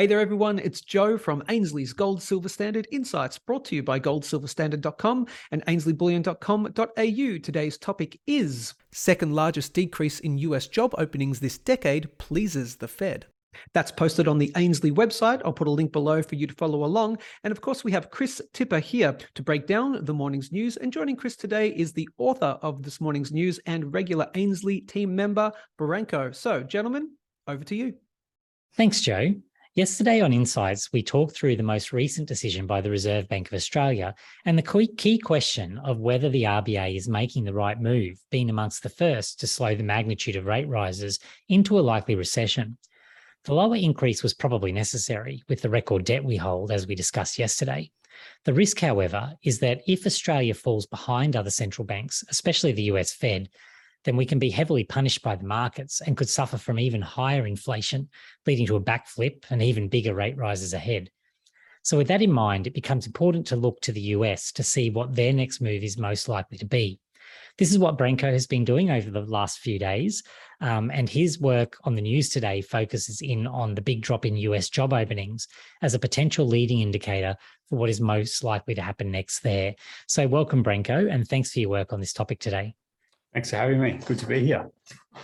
Hey there, everyone. It's Joe from Ainslie's Gold Silver Standard Insights, brought to you by goldsilverstandard.com and ainslieBullion.com.au. Today's topic is second largest decrease in US job openings this decade pleases the Fed. That's posted on the Ainslie website. I'll put a link below for you to follow along. And of course, we have Chris Tipper here to break down the morning's news. And joining Chris today is the author of this morning's news and regular Ainslie team member, Branko. So, gentlemen, over to you. Thanks, Joe. Yesterday on Insights, we talked through the most recent decision by the Reserve Bank of Australia and the key question of whether the RBA is making the right move, being amongst the first to slow the magnitude of rate rises into a likely recession. The lower increase was probably necessary with the record debt we hold, as we discussed yesterday. The risk, however, is that if Australia falls behind other central banks, especially the US Fed, then we can be heavily punished by the markets and could suffer from even higher inflation, leading to a backflip and even bigger rate rises ahead. So, with that in mind, it becomes important to look to the US to see what their next move is most likely to be. This is what Branko has been doing over the last few days. Um, and his work on the news today focuses in on the big drop in US job openings as a potential leading indicator for what is most likely to happen next there. So, welcome, Branko, and thanks for your work on this topic today. Thanks for having me. Good to be here.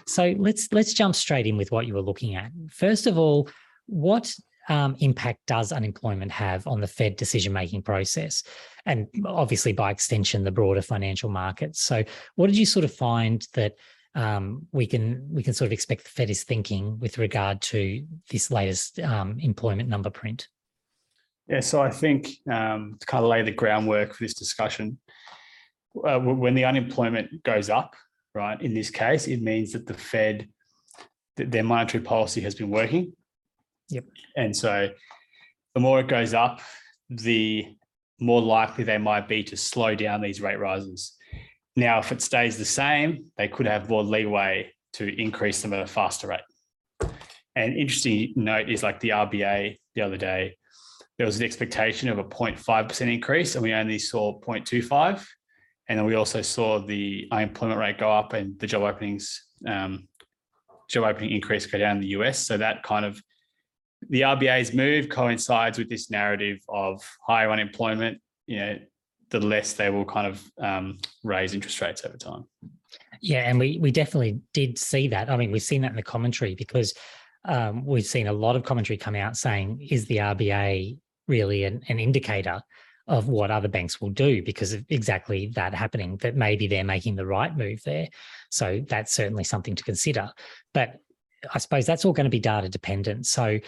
So let's let's jump straight in with what you were looking at. First of all, what um, impact does unemployment have on the Fed decision making process, and obviously by extension the broader financial markets? So, what did you sort of find that um, we can we can sort of expect the Fed is thinking with regard to this latest um, employment number print? Yeah, so I think um, to kind of lay the groundwork for this discussion, uh, when the unemployment goes up, right? In this case, it means that the Fed, their monetary policy has been working. Yep. And so, the more it goes up, the more likely they might be to slow down these rate rises. Now, if it stays the same, they could have more leeway to increase them at a faster rate. And interesting note is like the RBA the other day, there was an expectation of a 0.5% increase, and we only saw 0.25. And then we also saw the unemployment rate go up and the job openings, um, job opening increase go down in the US. So that kind of the RBA's move coincides with this narrative of higher unemployment. You know, the less they will kind of um, raise interest rates over time. Yeah, and we we definitely did see that. I mean, we've seen that in the commentary because um, we've seen a lot of commentary come out saying, "Is the RBA really an, an indicator of what other banks will do because of exactly that happening, that maybe they're making the right move there. So that's certainly something to consider. But I suppose that's all going to be data dependent. So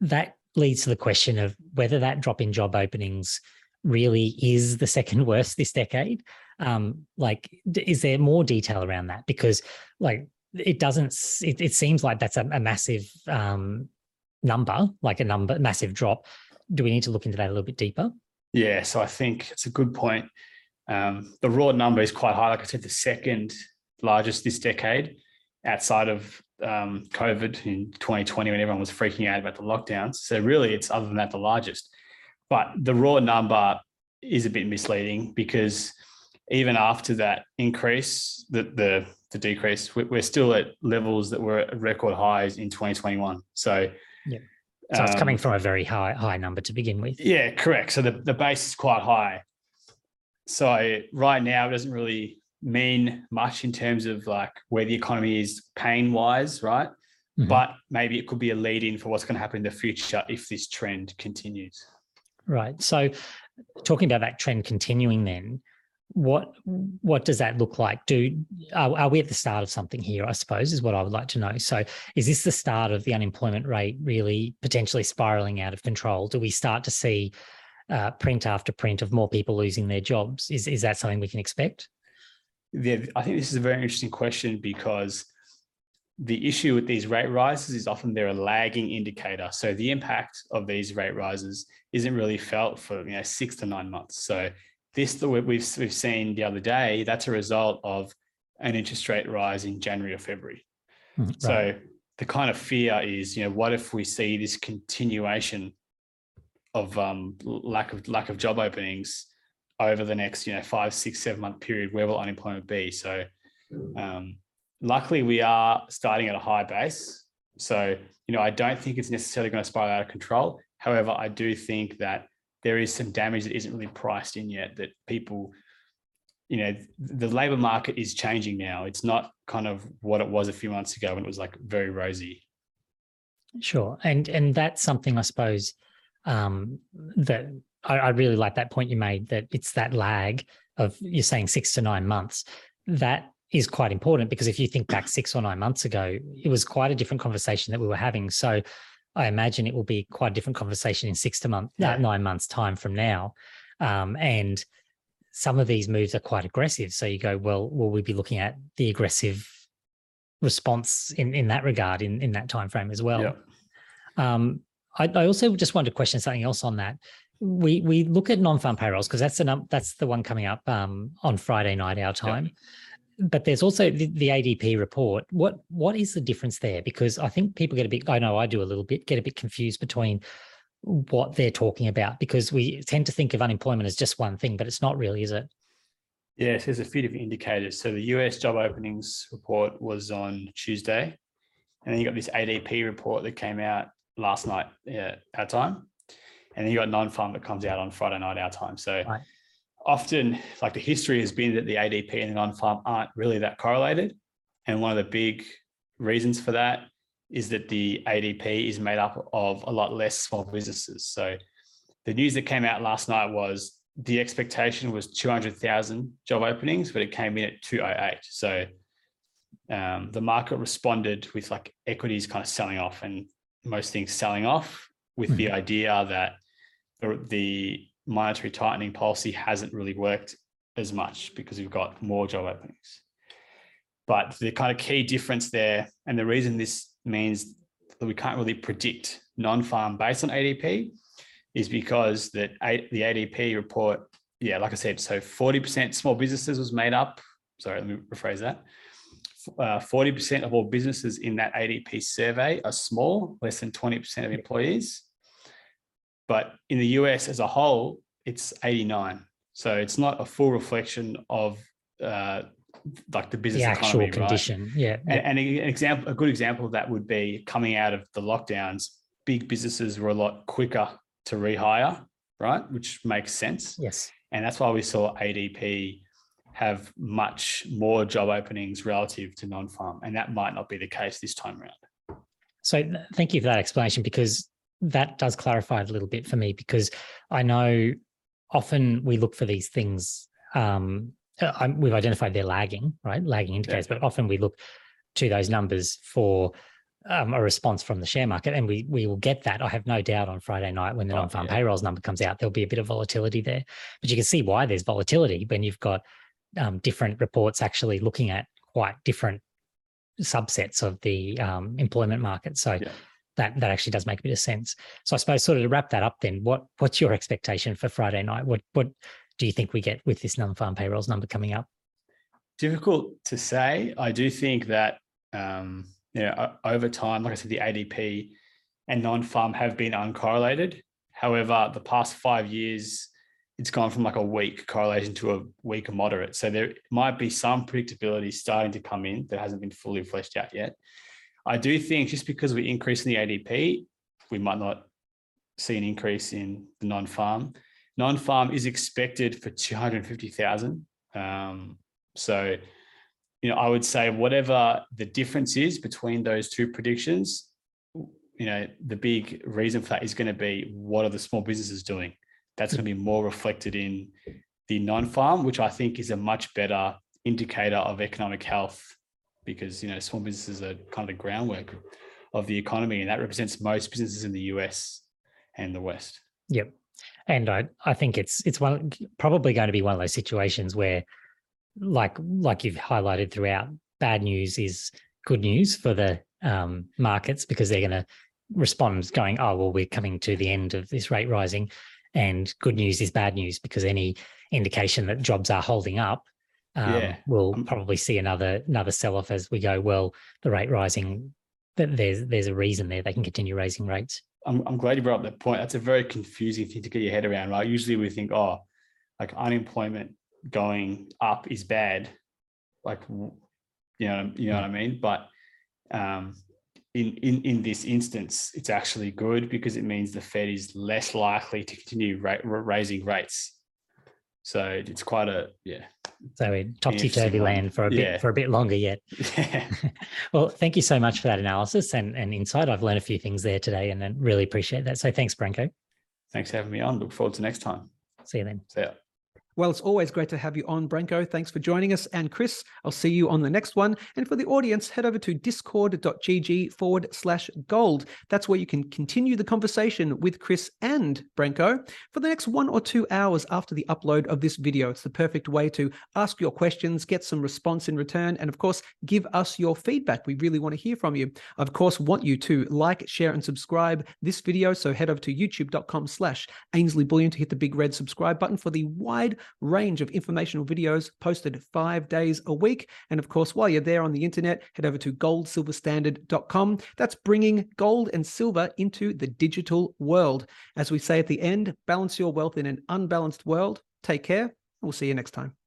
that leads to the question of whether that drop in job openings really is the second worst this decade. Um, like, is there more detail around that? Because, like, it doesn't. It, it seems like that's a, a massive um, number, like a number, massive drop. Do we need to look into that a little bit deeper? Yeah, so I think it's a good point. Um, the raw number is quite high. Like I said, the second largest this decade outside of um, COVID in 2020 when everyone was freaking out about the lockdowns. So really, it's other than that the largest. But the raw number is a bit misleading because even after that increase, the the, the decrease, we're still at levels that were at record highs in 2021. So yeah. So it's coming um, from a very high high number to begin with. Yeah, correct. So the, the base is quite high. So right now it doesn't really mean much in terms of like where the economy is pain wise, right? Mm-hmm. But maybe it could be a lead in for what's going to happen in the future if this trend continues. Right. So talking about that trend continuing then, what what does that look like? Do are, are, we at the start of something here i suppose is what i would like to know. So is this the start of the unemployment rate really potentially spiraling out of control? Do we start to see uh, print after print of more people losing their jobs? Is is that something we can expect? Yeah i think this is a very interesting question because the issue with these rate rises is often they're a lagging indicator. So the impact of these rate rises isn't really felt for you know six to nine months. So this that we've we've seen the other day, that's a result of an interest rate rise in January or February. Mm, right. So the kind of fear is, you know, what if we see this continuation of um, lack of lack of job openings over the next, you know, five, six, seven month period? Where will unemployment be? So, um, luckily, we are starting at a high base. So, you know, I don't think it's necessarily going to spiral out of control. However, I do think that there is some damage that isn't really priced in yet that people, you know, the labor market is changing now. It's not kind of what it was a few months ago when it was like very rosy. Sure. And and that's something I suppose um, that I, I really like that point you made that it's that lag of you're saying six to nine months. That is quite important because if you think back six or nine months ago, it was quite a different conversation that we were having. So I imagine it will be quite a different conversation in six to month, yeah. nine months time from now. Um, and some of these moves are quite aggressive. So you go, well, will we be looking at the aggressive response in, in that regard in, in that time frame as well? Yeah. Um, I, I also just wanted to question something else on that we we look at non-farm payrolls because that's the num- that's the one coming up um, on Friday night our time but there's also the, the, ADP report. What what is the difference there? Because I think people get a bit. I know I do a little bit. Get a bit confused between what they're talking about because we tend to think of unemployment as just one thing, but it's not really, is it? Yes, there's a few different indicators. So the US job openings report was on Tuesday, and then you got this ADP report that came out last night yeah, our time, and then you got non-farm that comes out on Friday night our time. So. Right often like the history has been that the ADP and the non-farm aren't really that correlated. And one of the big reasons for that is that the ADP is made up of a lot less small businesses. So the news that came out last night was the expectation was 200,000 job openings, but it came in at 208. So um, the market responded with like equities kind of selling off and most things selling off with mm-hmm. the idea that the, the monetary tightening policy hasn't really worked as much because we've got more job openings. But the kind of key difference there, and the reason this means that we can't really predict non-farm based on ADP, is because that the ADP report, yeah, like I said, so 40% small businesses was made up. Sorry, let me rephrase that. Uh, 40% of all businesses in that ADP survey are small, less than 20% of employees. But in the US as a whole, it's 89. So it's not a full reflection of uh, like the business the actual economy, condition. Right? Yeah. And, and, an example, a good example of that would be coming out of the lockdowns, big businesses were a lot quicker to rehire, right? Which makes sense. Yes. And that's why we saw ADP have much more job openings relative to non-farm. And that might not be the case this time around. So thank you for that explanation because that does clarify it a little bit for me because I know often we look for these things. Um, uh, we've identified they're lagging, right? Lagging indicators, yeah. but often we look to those numbers for um, a response from the share market, and we we will get that. I have no doubt on Friday night when the oh, non-farm yeah. payrolls number comes out, there'll be a bit of volatility there. But you can see why there's volatility when you've got um, different reports actually looking at quite different subsets of the um, employment market. So yeah that that actually does make a bit of sense. So I suppose sort of to wrap that up, then what what's your expectation for Friday night? What what do you think we get with this non-farm payrolls number coming up? Difficult to say. I do think that um, you know over time, like I said, the ADP and non-farm have been uncorrelated. However, the past five years, it's gone from like a weak correlation to a weaker moderate. So there might be some predictability starting to come in that hasn't been fully fleshed out yet. I do think just because we increase in the ADP, we might not see an increase in the non-farm. Non-farm is expected for 250,000. Um, so, you know, I would say whatever the difference is between those two predictions, you know, the big reason for that is going to be what are the small businesses doing? That's going to be more reflected in the non-farm, which I think is a much better indicator of economic health because you know small businesses are kind of the groundwork of the economy, and that represents most businesses in the US and the West. Yep, and I I think it's it's one probably going to be one of those situations where, like like you've highlighted throughout, bad news is good news for the um, markets because they're going to respond going, oh well, we're coming to the end of this rate rising, and good news is bad news because any indication that jobs are holding up um, yeah. we'll probably see another another sell off as we go. Well, the rate rising, there's there's a reason there. They can continue raising rates. I'm I'm glad you brought up that point. That's a very confusing thing to get your head around, right? Usually we think, oh, like unemployment going up is bad, like you know you know what I mean. But um, in, in, in this instance, it's actually good because it means the Fed is less likely to continue ra- ra- raising rates. So it's quite a yeah. So we're topsy turvy land for a bit Yeah. for a bit longer yet. Yeah. Well, thank you so much for that analysis and, and insight. I've learned a few things there today and then really appreciate that. So thanks, Branko. Thanks for having me on. Look forward to next time. See you then. See ya. Well, it's always great to have you on, Branko. Thanks for joining us. And Chris, I'll see you on the next one. And for the audience, head over to discord.gg forward slash gold. That's where you can continue the conversation with Chris and Branko for the next one or two hours after the upload of this video. It's the perfect way to ask your questions, get some response in return, and of course, give us your feedback. We really want to hear from you. Of course, want you to like, share, and subscribe this video. So head over to youtube.com slash Ainslie Bullion to hit the big red subscribe button for the wide range of informational videos posted five days a week. And of course, while you're there on the internet, head over to goldsilverstandard.com. That's bringing gold and silver into the digital world. As we say at the end, balance your wealth in an unbalanced world. Take care. We'll see you next time.